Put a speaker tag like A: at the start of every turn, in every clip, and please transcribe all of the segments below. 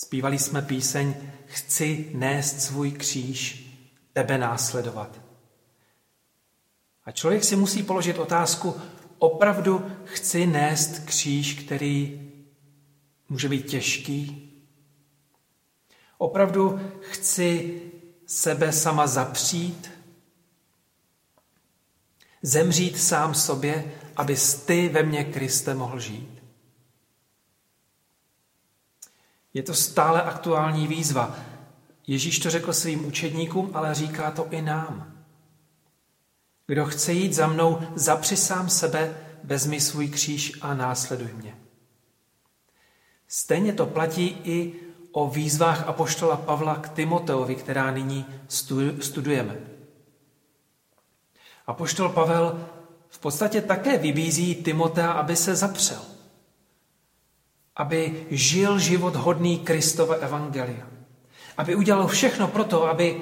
A: Zpívali jsme píseň Chci nést svůj kříž, tebe následovat. A člověk si musí položit otázku, opravdu chci nést kříž, který může být těžký? Opravdu chci sebe sama zapřít? Zemřít sám sobě, abys ty ve mně, Kriste, mohl žít? Je to stále aktuální výzva. Ježíš to řekl svým učedníkům, ale říká to i nám. Kdo chce jít za mnou, zapři sám sebe, vezmi svůj kříž a následuj mě. Stejně to platí i o výzvách apoštola Pavla k Timoteovi, která nyní studujeme. Apoštol Pavel v podstatě také vybízí Timotea, aby se zapřel. Aby žil život hodný Kristova evangelia. Aby udělal všechno pro to, aby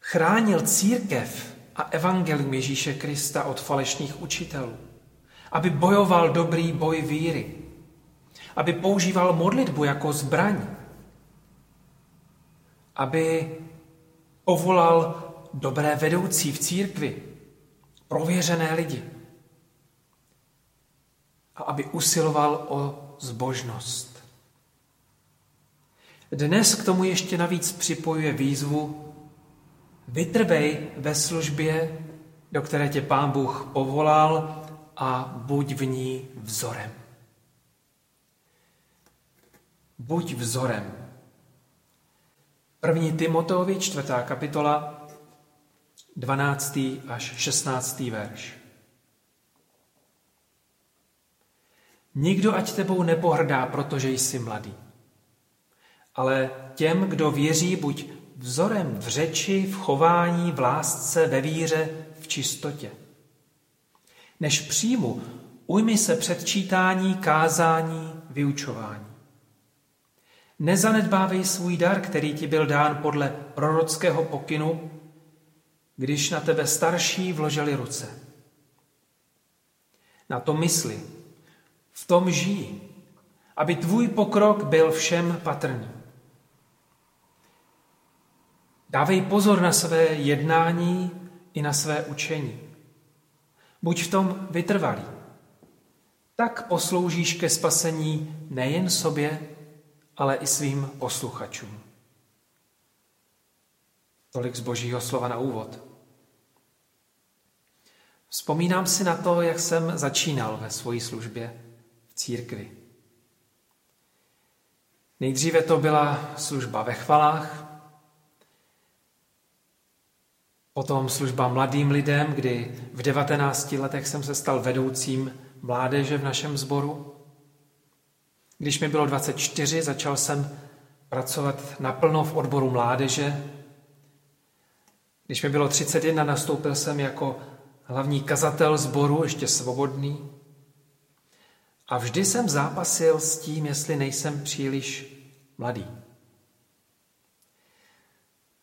A: chránil církev a evangelium Ježíše Krista od falešných učitelů. Aby bojoval dobrý boj víry. Aby používal modlitbu jako zbraň. Aby povolal dobré vedoucí v církvi, prověřené lidi. A aby usiloval o zbožnost. Dnes k tomu ještě navíc připojuje výzvu Vytrvej ve službě, do které tě Pán Bůh povolal a buď v ní vzorem. Buď vzorem. První Timoteovi, čtvrtá kapitola, 12. až 16. verš. Nikdo ať tebou nepohrdá, protože jsi mladý. Ale těm, kdo věří, buď vzorem v řeči, v chování, v lásce, ve víře, v čistotě. Než přijmu, ujmi se předčítání, kázání, vyučování. Nezanedbávej svůj dar, který ti byl dán podle prorockého pokynu, když na tebe starší vložili ruce. Na to mysli, v tom žij, aby tvůj pokrok byl všem patrný. Dávej pozor na své jednání i na své učení. Buď v tom vytrvalý. Tak posloužíš ke spasení nejen sobě, ale i svým posluchačům. Tolik z božího slova na úvod. Vzpomínám si na to, jak jsem začínal ve své službě církvi. Nejdříve to byla služba ve chvalách, Potom služba mladým lidem, kdy v 19 letech jsem se stal vedoucím mládeže v našem sboru. Když mi bylo 24, začal jsem pracovat naplno v odboru mládeže. Když mi bylo 31, nastoupil jsem jako hlavní kazatel sboru, ještě svobodný. A vždy jsem zápasil s tím, jestli nejsem příliš mladý.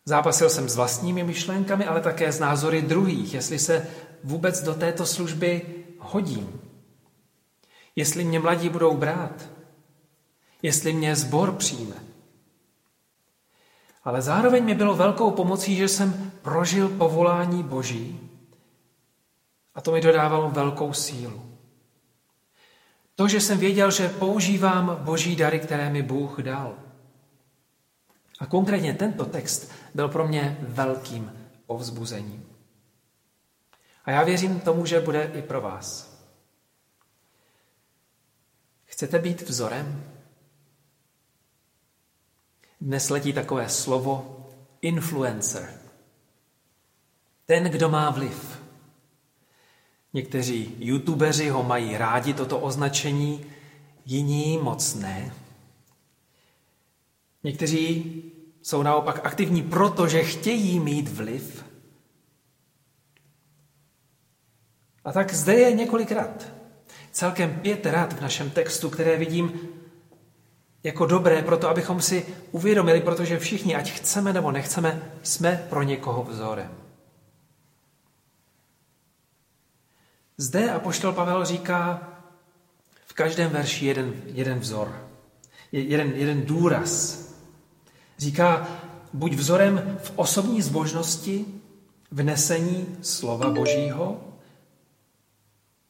A: Zápasil jsem s vlastními myšlenkami, ale také s názory druhých, jestli se vůbec do této služby hodím. Jestli mě mladí budou brát. Jestli mě zbor přijme. Ale zároveň mi bylo velkou pomocí, že jsem prožil povolání Boží a to mi dodávalo velkou sílu. To, že jsem věděl, že používám Boží dary, které mi Bůh dal – a konkrétně tento text byl pro mě velkým povzbuzením. A já věřím tomu, že bude i pro vás. Chcete být vzorem? Dnes letí takové slovo influencer. Ten, kdo má vliv. Někteří youtubeři ho mají rádi, toto označení, jiní moc ne. Někteří jsou naopak aktivní proto, že chtějí mít vliv. A tak zde je několik rad. Celkem pět rad v našem textu, které vidím jako dobré, proto abychom si uvědomili, protože všichni, ať chceme nebo nechceme, jsme pro někoho vzorem. Zde apoštol Pavel říká v každém verši jeden, jeden vzor. jeden, jeden důraz. Říká, buď vzorem v osobní zbožnosti, v nesení slova Božího,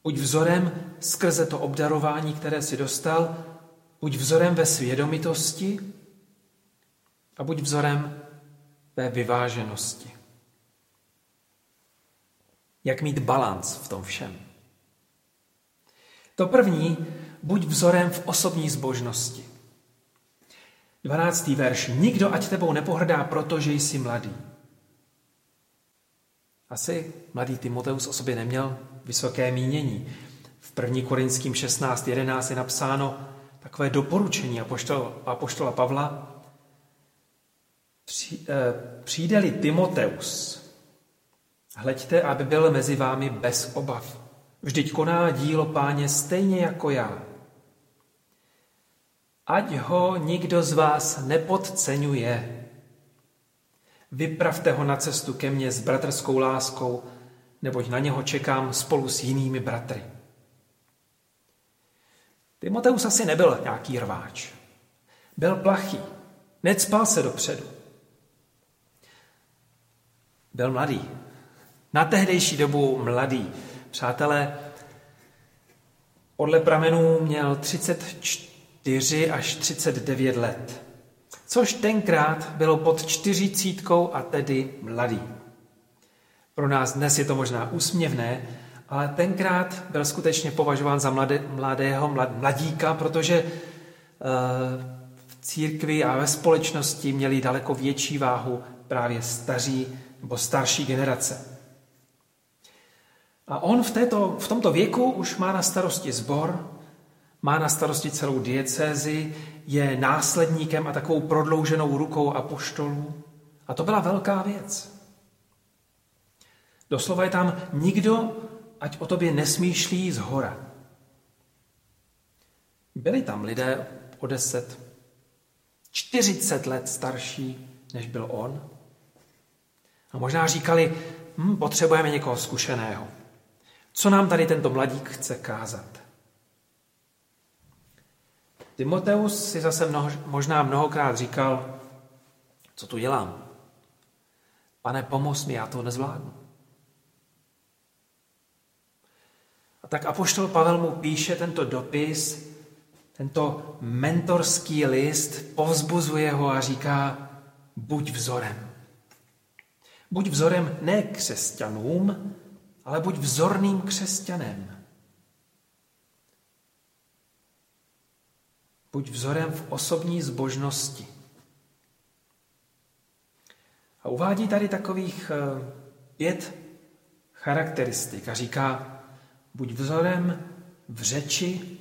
A: buď vzorem skrze to obdarování, které si dostal, buď vzorem ve svědomitosti a buď vzorem ve vyváženosti. Jak mít balans v tom všem. To první, buď vzorem v osobní zbožnosti. 12. verš. Nikdo ať tebou nepohrdá, protože jsi mladý. Asi mladý Timoteus o sobě neměl vysoké mínění. V 1. Korinským 16.11 je napsáno takové doporučení apoštola, apoštola Pavla. Eh, přijde-li Timoteus, hleďte, aby byl mezi vámi bez obav. Vždyť koná dílo páně stejně jako já. Ať ho nikdo z vás nepodceňuje. Vypravte ho na cestu ke mně s bratrskou láskou, neboť na něho čekám spolu s jinými bratry. Timoteus asi nebyl nějaký rváč. Byl plachý, necpal se dopředu. Byl mladý. Na tehdejší dobu mladý. Přátelé, podle pramenů měl 34 až 39 let, což tenkrát bylo pod čtyřicítkou a tedy mladý. Pro nás dnes je to možná úsměvné, ale tenkrát byl skutečně považován za mladé, mladého mladíka, protože eh, v církvi a ve společnosti měli daleko větší váhu právě staří nebo starší generace. A on v, této, v tomto věku už má na starosti zbor, má na starosti celou diecézi, je následníkem a takovou prodlouženou rukou apoštolů. A to byla velká věc. Doslova je tam nikdo, ať o tobě nesmýšlí z hora. Byli tam lidé o deset, čtyřicet let starší, než byl on. A možná říkali, hm, potřebujeme někoho zkušeného. Co nám tady tento mladík chce kázat? Timoteus si zase mnoho, možná mnohokrát říkal, co tu dělám? Pane, pomoz mi, já to nezvládnu. A tak apoštol Pavel mu píše tento dopis, tento mentorský list, povzbuzuje ho a říká, buď vzorem. Buď vzorem ne křesťanům, ale buď vzorným křesťanem. Buď vzorem v osobní zbožnosti. A uvádí tady takových eh, pět charakteristik a říká, buď vzorem v řeči,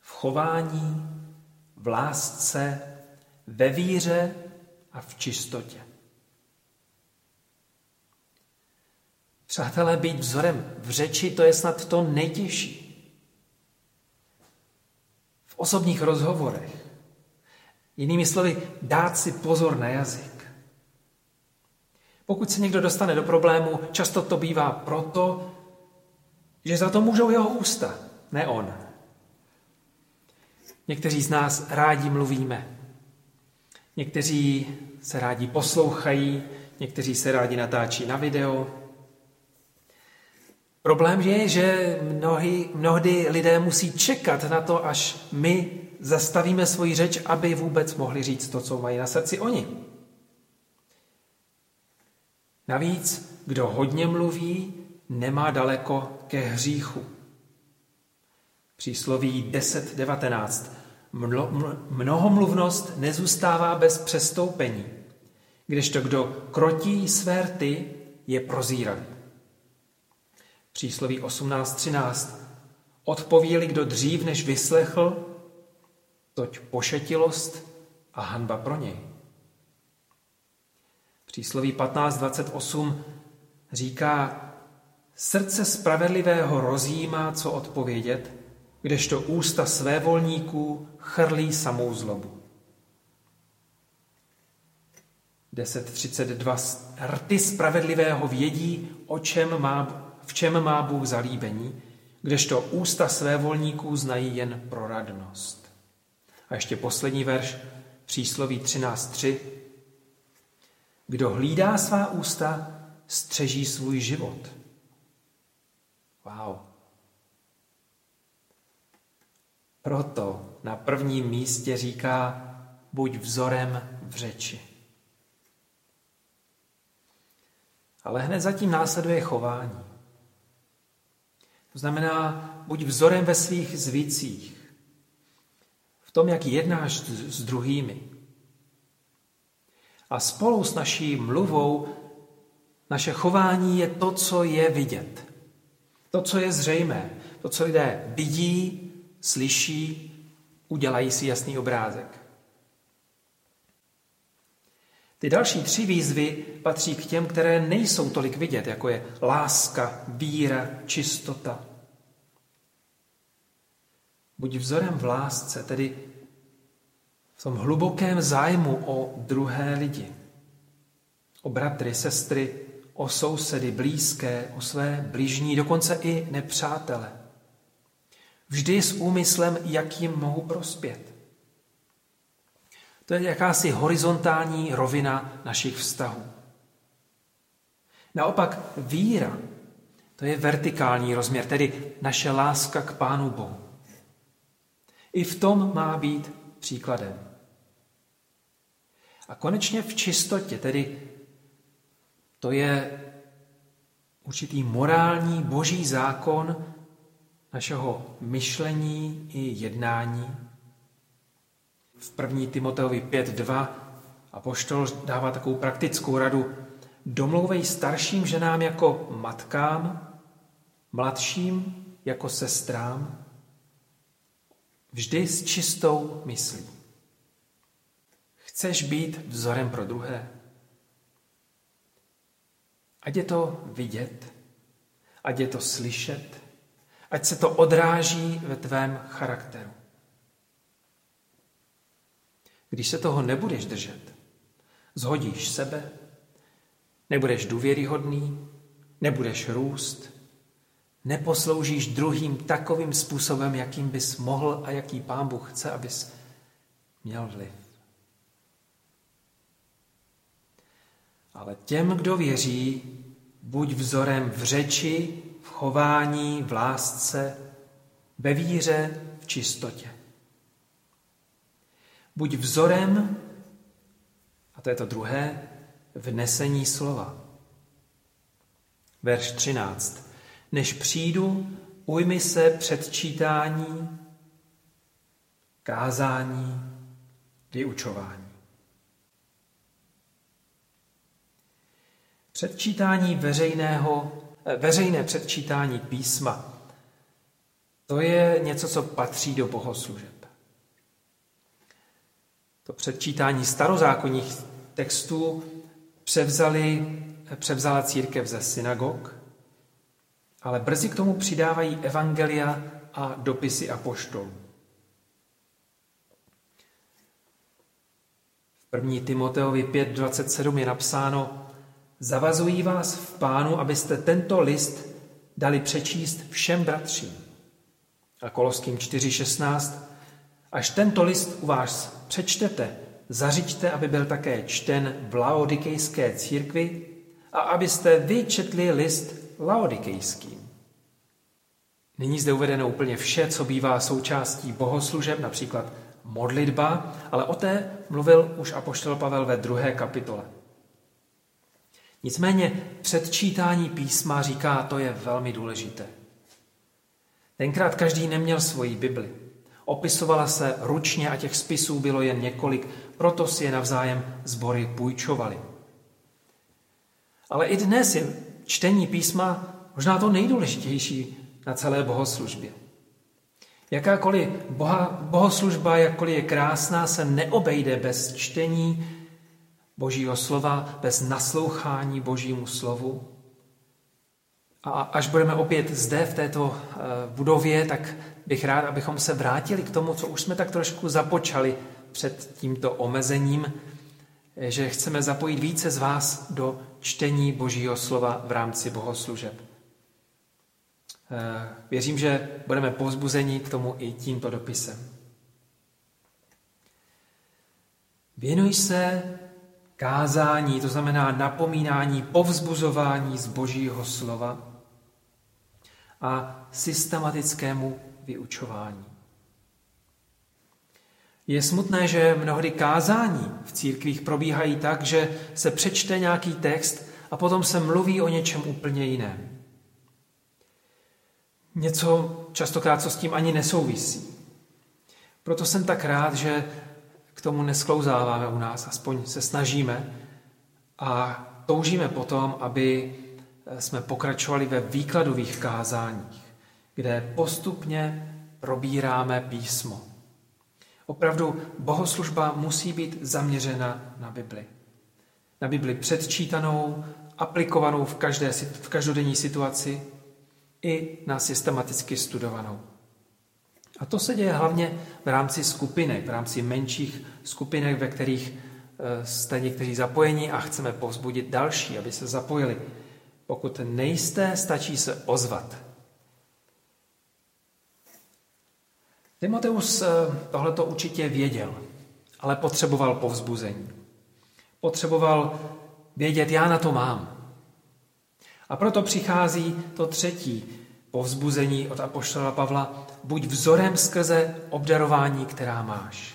A: v chování, v lásce, ve víře a v čistotě. Přátelé, být vzorem v řeči, to je snad to nejtěžší. V osobních rozhovorech. Jinými slovy, dát si pozor na jazyk. Pokud se někdo dostane do problému, často to bývá proto, že za to můžou jeho ústa, ne on. Někteří z nás rádi mluvíme. Někteří se rádi poslouchají, někteří se rádi natáčí na video, Problém je, že mnohy, mnohdy lidé musí čekat na to, až my zastavíme svoji řeč, aby vůbec mohli říct to, co mají na srdci oni. Navíc, kdo hodně mluví, nemá daleko ke hříchu. Přísloví 10.19. Mnohomluvnost nezůstává bez přestoupení, kdežto kdo krotí své rty, je prozíravý. Přísloví 18.13. Odpovíli kdo dřív, než vyslechl, toť pošetilost a hanba pro něj. Přísloví 15.28 říká, srdce spravedlivého rozjímá, co odpovědět, kdežto ústa své volníků chrlí samou zlobu. 10.32. Rty spravedlivého vědí, o čem má v čem má Bůh zalíbení, kdežto ústa své volníků znají jen proradnost. A ještě poslední verš, přísloví 13.3. Kdo hlídá svá ústa, střeží svůj život. Wow. Proto na prvním místě říká, buď vzorem v řeči. Ale hned zatím následuje chování. To znamená, buď vzorem ve svých zvících, v tom, jak jednáš s druhými. A spolu s naší mluvou naše chování je to, co je vidět. To, co je zřejmé. To, co lidé vidí, slyší, udělají si jasný obrázek. Ty další tři výzvy patří k těm, které nejsou tolik vidět, jako je láska, víra, čistota. Buď vzorem v lásce, tedy v tom hlubokém zájmu o druhé lidi, o bratry, sestry, o sousedy, blízké, o své blížní, dokonce i nepřátele. Vždy s úmyslem, jak jim mohu prospět. To je jakási horizontální rovina našich vztahů. Naopak víra, to je vertikální rozměr, tedy naše láska k Pánu Bohu. I v tom má být příkladem. A konečně v čistotě, tedy to je určitý morální boží zákon našeho myšlení i jednání, v 1. Timoteovi 5.2 a poštol dává takovou praktickou radu. Domlouvej starším ženám jako matkám, mladším jako sestrám, vždy s čistou myslí. Chceš být vzorem pro druhé? Ať je to vidět, ať je to slyšet, ať se to odráží ve tvém charakteru. Když se toho nebudeš držet, zhodíš sebe, nebudeš důvěryhodný, nebudeš růst, neposloužíš druhým takovým způsobem, jakým bys mohl a jaký pán Bůh chce, abys měl vliv. Ale těm, kdo věří, buď vzorem v řeči, v chování, v lásce, ve víře, v čistotě. Buď vzorem, a to je to druhé, v nesení slova. Verš 13. Než přijdu, ujmi se předčítání, kázání, vyučování. Předčítání veřejného, veřejné předčítání písma, to je něco, co patří do bohoslužeb. To předčítání starozákonních textů převzali, převzala církev ze synagog, ale brzy k tomu přidávají evangelia a dopisy apoštolů. V 1. Timoteovi 5.27 je napsáno Zavazují vás v pánu, abyste tento list dali přečíst všem bratřím. A Koloským 4.16 Až tento list u vás přečtete, zařiďte, aby byl také čten v laodikejské církvi a abyste vy četli list laodikejským. Není zde uvedeno úplně vše, co bývá součástí bohoslužeb, například modlitba, ale o té mluvil už apoštol Pavel ve druhé kapitole. Nicméně předčítání písma říká, to je velmi důležité. Tenkrát každý neměl svoji Bibli. Opisovala se ručně a těch spisů bylo jen několik, proto si je navzájem sbory půjčovali. Ale i dnes je čtení písma možná to nejdůležitější na celé bohoslužbě. Jakákoliv boha, bohoslužba, jakkoliv je krásná, se neobejde bez čtení Božího slova, bez naslouchání Božímu slovu. A až budeme opět zde v této eh, budově, tak bych rád, abychom se vrátili k tomu, co už jsme tak trošku započali před tímto omezením, že chceme zapojit více z vás do čtení Božího slova v rámci bohoslužeb. Eh, věřím, že budeme povzbuzeni k tomu i tímto dopisem. Věnuj se kázání, to znamená napomínání, povzbuzování z božího slova a systematickému vyučování. Je smutné, že mnohdy kázání v církvích probíhají tak, že se přečte nějaký text a potom se mluví o něčem úplně jiném. Něco častokrát, co s tím ani nesouvisí. Proto jsem tak rád, že k tomu nesklouzáváme u nás, aspoň se snažíme a toužíme potom, aby jsme pokračovali ve výkladových kázáních, kde postupně probíráme písmo. Opravdu bohoslužba musí být zaměřena na Bibli. Na Bibli předčítanou, aplikovanou v, každé, v každodenní situaci i na systematicky studovanou. A to se děje hlavně v rámci skupinek, v rámci menších skupinek, ve kterých eh, jste někteří zapojení a chceme povzbudit další, aby se zapojili. Pokud nejste, stačí se ozvat. Timoteus eh, tohleto určitě věděl, ale potřeboval povzbuzení. Potřeboval vědět, já na to mám. A proto přichází to třetí povzbuzení od apoštola Pavla, buď vzorem skrze obdarování, která máš.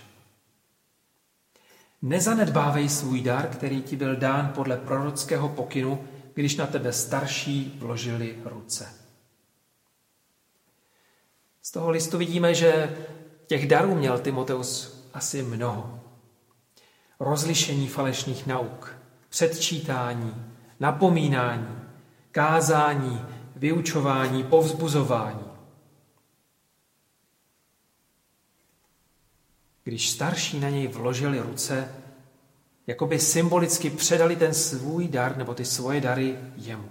A: Nezanedbávej svůj dar, který ti byl dán podle prorockého pokynu, když na tebe starší vložili ruce. Z toho listu vidíme, že těch darů měl Timoteus asi mnoho. Rozlišení falešných nauk, předčítání, napomínání, kázání, vyučování, povzbuzování. Když starší na něj vložili ruce, jako by symbolicky předali ten svůj dar nebo ty svoje dary jemu.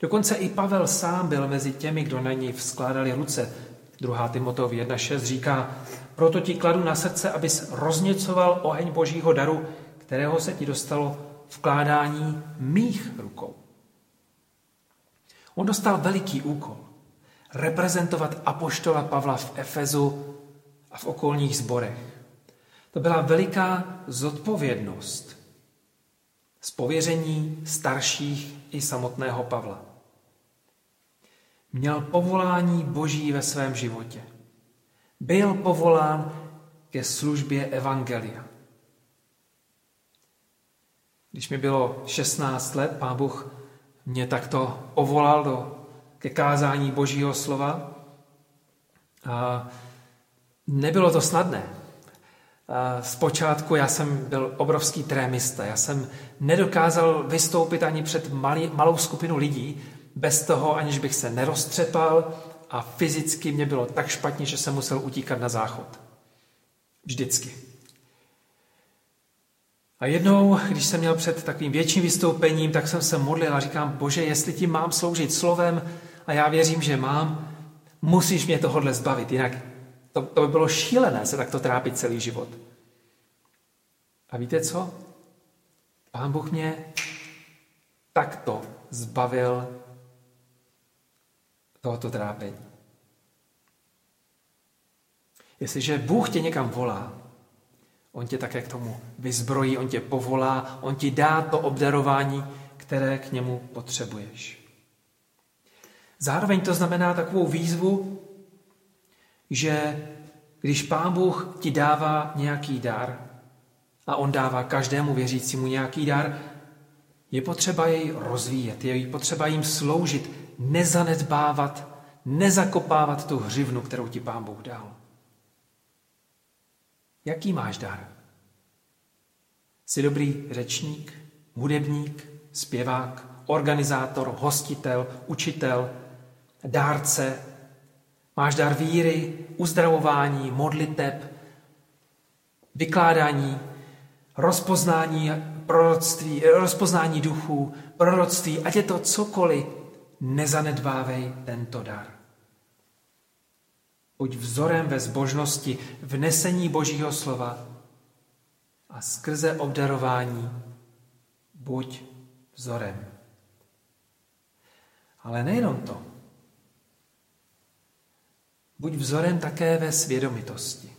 A: Dokonce i Pavel sám byl mezi těmi, kdo na něj vzkládali ruce. 2. Timotov 1.6 říká, proto ti kladu na srdce, abys rozněcoval oheň božího daru, kterého se ti dostalo vkládání mých rukou. On dostal veliký úkol. Reprezentovat apoštola Pavla v Efezu a v okolních zborech. To byla veliká zodpovědnost z pověření starších i samotného Pavla. Měl povolání Boží ve svém životě. Byl povolán ke službě Evangelia. Když mi bylo 16 let, pán Bůh mě takto povolal do, ke kázání Božího slova. A nebylo to snadné. Zpočátku já jsem byl obrovský trémista. Já jsem nedokázal vystoupit ani před malý, malou skupinu lidí, bez toho, aniž bych se neroztřepal a fyzicky mě bylo tak špatně, že jsem musel utíkat na záchod. Vždycky. A jednou, když jsem měl před takovým větším vystoupením, tak jsem se modlil a říkám, bože, jestli ti mám sloužit slovem, a já věřím, že mám, musíš mě tohodle zbavit, jinak to, to by bylo šílené se takto trápit celý život. A víte co? Pán Bůh mě takto zbavil tohoto trápení. Jestliže Bůh tě někam volá, On tě také k tomu vyzbrojí, on tě povolá, on ti dá to obdarování, které k němu potřebuješ. Zároveň to znamená takovou výzvu, že když Pán Bůh ti dává nějaký dar, a on dává každému věřícímu nějaký dar, je potřeba jej rozvíjet, je potřeba jim sloužit, nezanedbávat, nezakopávat tu hřivnu, kterou ti Pán Bůh dal. Jaký máš dar? Jsi dobrý řečník, hudebník, zpěvák, organizátor, hostitel, učitel, dárce. Máš dar víry, uzdravování, modliteb, vykládání, rozpoznání proroctví, rozpoznání duchů, proroctví, ať je to cokoliv, nezanedbávej tento dar. Buď vzorem ve zbožnosti, v nesení Božího slova a skrze obdarování buď vzorem. Ale nejenom to. Buď vzorem také ve svědomitosti.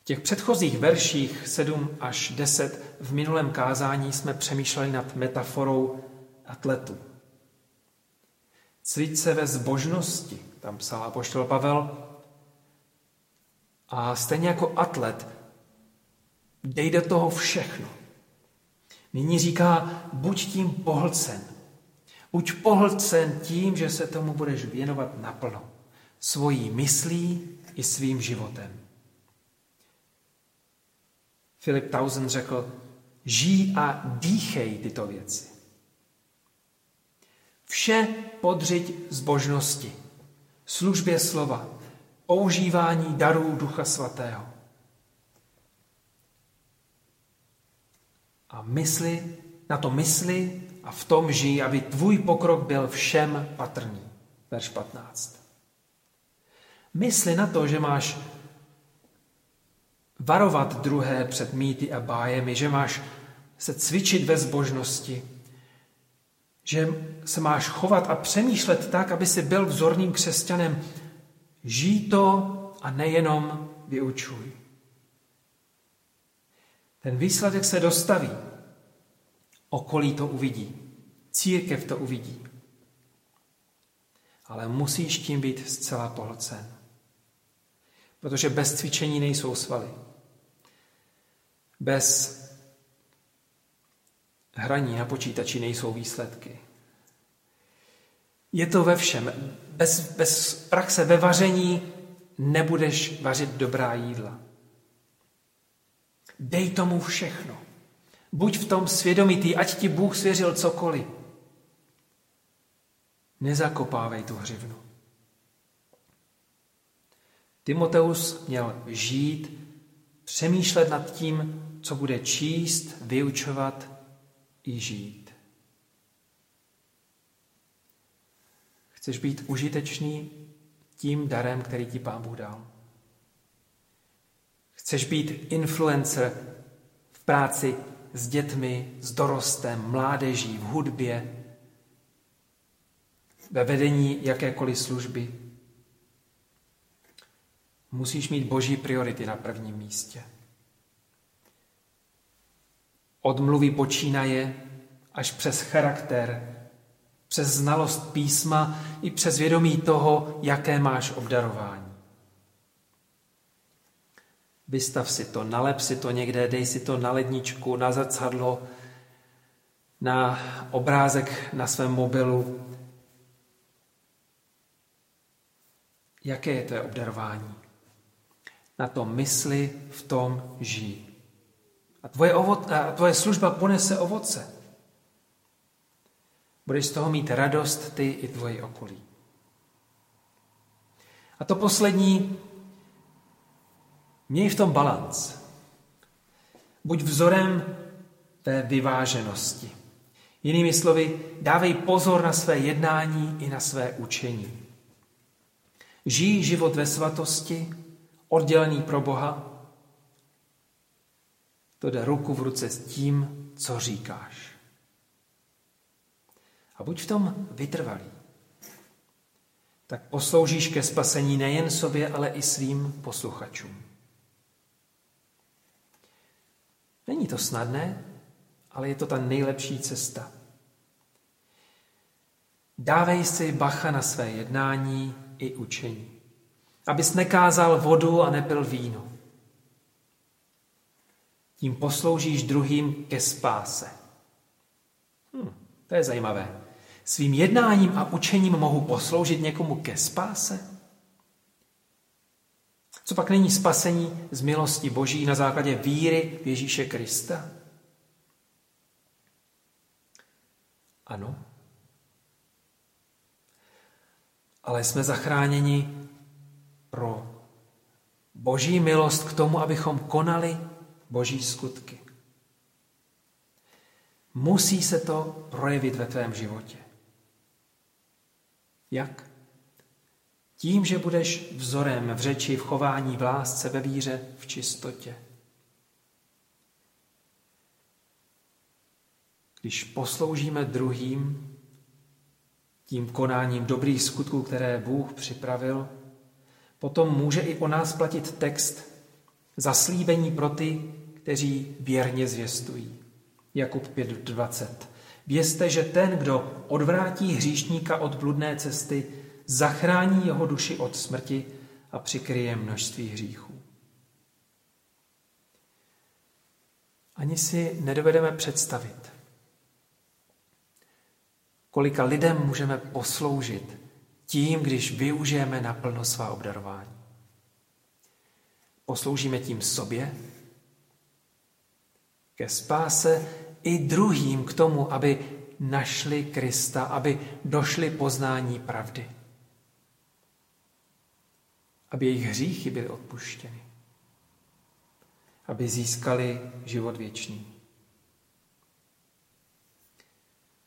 A: V těch předchozích verších 7 až 10 v minulém kázání jsme přemýšleli nad metaforou atletu. Cvič se ve zbožnosti, tam psal apoštol Pavel. A stejně jako atlet, dej do toho všechno. Nyní říká, buď tím pohlcen. Buď pohlcen tím, že se tomu budeš věnovat naplno. Svojí myslí i svým životem. Filip Tausen řekl, žij a dýchej tyto věci. Vše podřiď zbožnosti, službě slova, používání darů Ducha Svatého. A mysli, na to mysli a v tom žij, aby tvůj pokrok byl všem patrný. Verš 15. Mysli na to, že máš varovat druhé před mýty a bájemi, že máš se cvičit ve zbožnosti, že se máš chovat a přemýšlet tak, aby si byl vzorným křesťanem. Žij to a nejenom vyučuj. Ten výsledek se dostaví. Okolí to uvidí. Církev to uvidí. Ale musíš tím být zcela pohlcen. Protože bez cvičení nejsou svaly. Bez hraní na počítači nejsou výsledky. Je to ve všem. Bez, bez praxe ve vaření nebudeš vařit dobrá jídla. Dej tomu všechno. Buď v tom svědomitý, ať ti Bůh svěřil cokoliv. Nezakopávej tu hřivnu. Timoteus měl žít, přemýšlet nad tím, co bude číst, vyučovat i žít. Chceš být užitečný tím darem, který ti Pán Bůh dal. Chceš být influencer v práci s dětmi, s dorostem, mládeží, v hudbě, ve vedení jakékoliv služby. Musíš mít boží priority na prvním místě. Od mluvy počínaje až přes charakter, přes znalost písma i přes vědomí toho, jaké máš obdarování. Vystav si to, nalep si to někde, dej si to na ledničku, na zrcadlo, na obrázek na svém mobilu. Jaké je to obdarování? Na to mysli, v tom žij. A tvoje, ovo- a tvoje služba ponese ovoce. Budeš z toho mít radost ty i tvoji okolí. A to poslední, měj v tom balanc. Buď vzorem té vyváženosti. Jinými slovy, dávej pozor na své jednání i na své učení. Žij život ve svatosti, oddělený pro Boha. To jde ruku v ruce s tím, co říkáš. A buď v tom vytrvalý. Tak posloužíš ke spasení nejen sobě, ale i svým posluchačům. Není to snadné, ale je to ta nejlepší cesta. Dávej si bacha na své jednání i učení. Abys nekázal vodu a nepil víno. Tím posloužíš druhým ke spáse. Hm, to je zajímavé. Svým jednáním a učením mohu posloužit někomu ke spáse? Co pak není spasení z milosti Boží na základě víry v Ježíše Krista? Ano. Ale jsme zachráněni pro Boží milost k tomu, abychom konali Boží skutky. Musí se to projevit ve tvém životě. Jak? Tím, že budeš vzorem v řeči, v chování, v lásce, ve víře, v čistotě. Když posloužíme druhým tím konáním dobrých skutků, které Bůh připravil, potom může i o nás platit text Zaslíbení pro ty, kteří věrně zvěstují. Jakub 5.20. Vězte, že ten, kdo odvrátí hříšníka od bludné cesty, zachrání jeho duši od smrti a přikryje množství hříchů. Ani si nedovedeme představit, kolika lidem můžeme posloužit tím, když využijeme naplno svá obdarování. Posloužíme tím sobě, ke spáse i druhým k tomu, aby našli Krista, aby došli poznání pravdy. Aby jejich hříchy byly odpuštěny. Aby získali život věčný.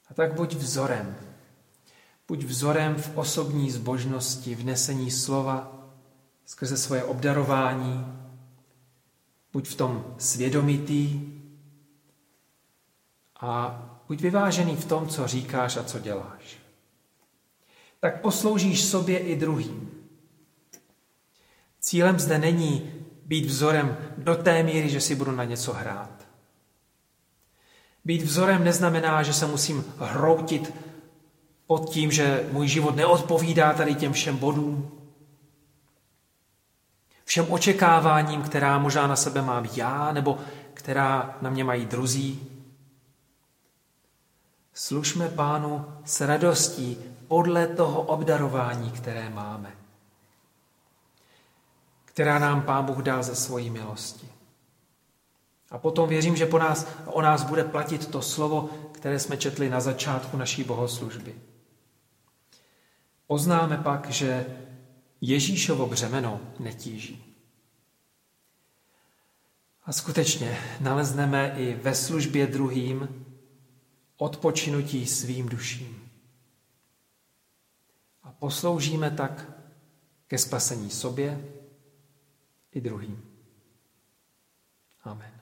A: A tak buď vzorem. Buď vzorem v osobní zbožnosti, v nesení slova, skrze svoje obdarování. Buď v tom svědomitý a buď vyvážený v tom, co říkáš a co děláš. Tak posloužíš sobě i druhým. Cílem zde není být vzorem do té míry, že si budu na něco hrát. Být vzorem neznamená, že se musím hroutit pod tím, že můj život neodpovídá tady těm všem bodům, všem očekáváním, která možná na sebe mám já, nebo která na mě mají druzí. Služme pánu s radostí podle toho obdarování, které máme, která nám pán Bůh dal ze svojí milosti. A potom věřím, že po nás, o nás bude platit to slovo, které jsme četli na začátku naší bohoslužby. Poznáme pak, že Ježíšovo břemeno netíží. A skutečně nalezneme i ve službě druhým odpočinutí svým duším. A posloužíme tak ke spasení sobě i druhým. Amen.